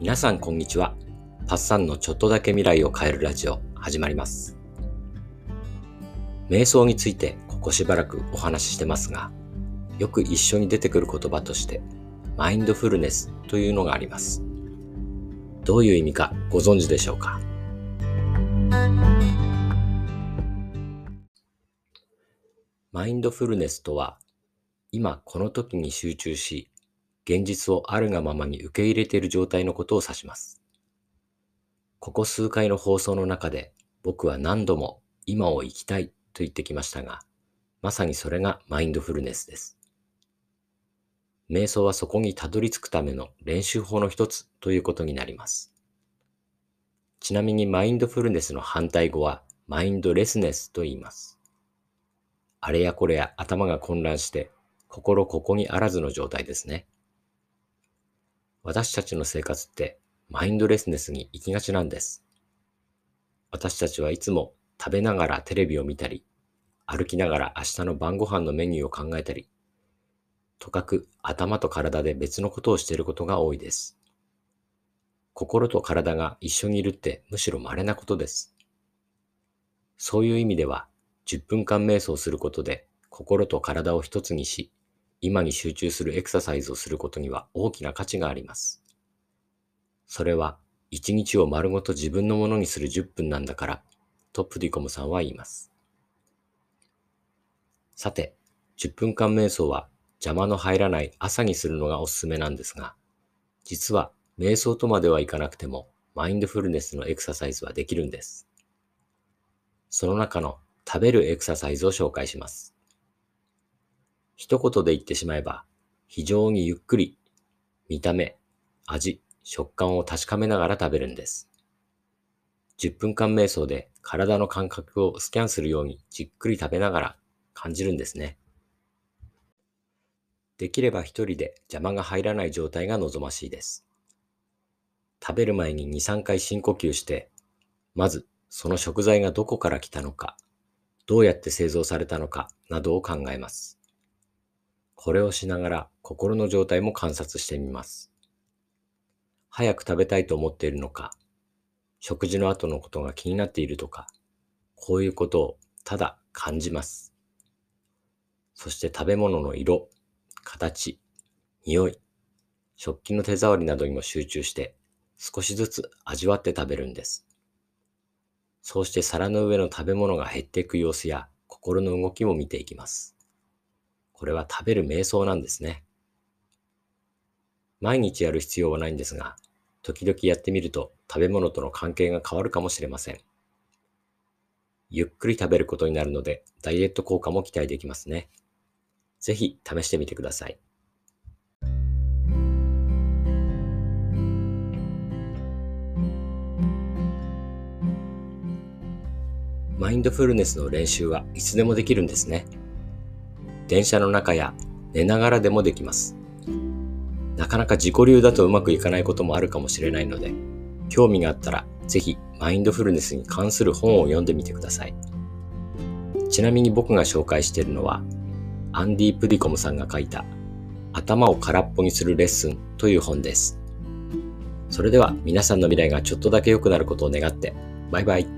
皆さんこんにちは。パッサンのちょっとだけ未来を変えるラジオ始まります。瞑想についてここしばらくお話ししてますが、よく一緒に出てくる言葉として、マインドフルネスというのがあります。どういう意味かご存知でしょうか？マインドフルネスとは、今この時に集中し、現実をあるがままに受け入れている状態のことを指します。ここ数回の放送の中で僕は何度も今を生きたいと言ってきましたが、まさにそれがマインドフルネスです。瞑想はそこにたどり着くための練習法の一つということになります。ちなみにマインドフルネスの反対語はマインドレスネスと言います。あれやこれや頭が混乱して心ここにあらずの状態ですね。私たちの生活ってマインドレスネスに行きがちなんです。私たちはいつも食べながらテレビを見たり、歩きながら明日の晩ご飯のメニューを考えたり、とかく頭と体で別のことをしていることが多いです。心と体が一緒にいるってむしろ稀なことです。そういう意味では、10分間瞑想することで心と体を一つにし、今に集中するエクササイズをすることには大きな価値があります。それは、一日を丸ごと自分のものにする10分なんだから、とプディコムさんは言います。さて、10分間瞑想は邪魔の入らない朝にするのがおすすめなんですが、実は瞑想とまではいかなくても、マインドフルネスのエクササイズはできるんです。その中の食べるエクササイズを紹介します。一言で言ってしまえば、非常にゆっくり、見た目、味、食感を確かめながら食べるんです。10分間瞑想で体の感覚をスキャンするようにじっくり食べながら感じるんですね。できれば一人で邪魔が入らない状態が望ましいです。食べる前に2、3回深呼吸して、まずその食材がどこから来たのか、どうやって製造されたのかなどを考えます。これをしながら心の状態も観察してみます。早く食べたいと思っているのか、食事の後のことが気になっているとか、こういうことをただ感じます。そして食べ物の色、形、匂い、食器の手触りなどにも集中して少しずつ味わって食べるんです。そうして皿の上の食べ物が減っていく様子や心の動きも見ていきます。これは食べる瞑想なんですね。毎日やる必要はないんですが、時々やってみると食べ物との関係が変わるかもしれません。ゆっくり食べることになるので、ダイエット効果も期待できますね。ぜひ試してみてください。マインドフルネスの練習はいつでもできるんですね。電車の中や寝ながらでもできます。なかなか自己流だとうまくいかないこともあるかもしれないので、興味があったらぜひマインドフルネスに関する本を読んでみてください。ちなみに僕が紹介しているのは、アンディ・プディコムさんが書いた頭を空っぽにするレッスンという本です。それでは皆さんの未来がちょっとだけ良くなることを願って、バイバイ。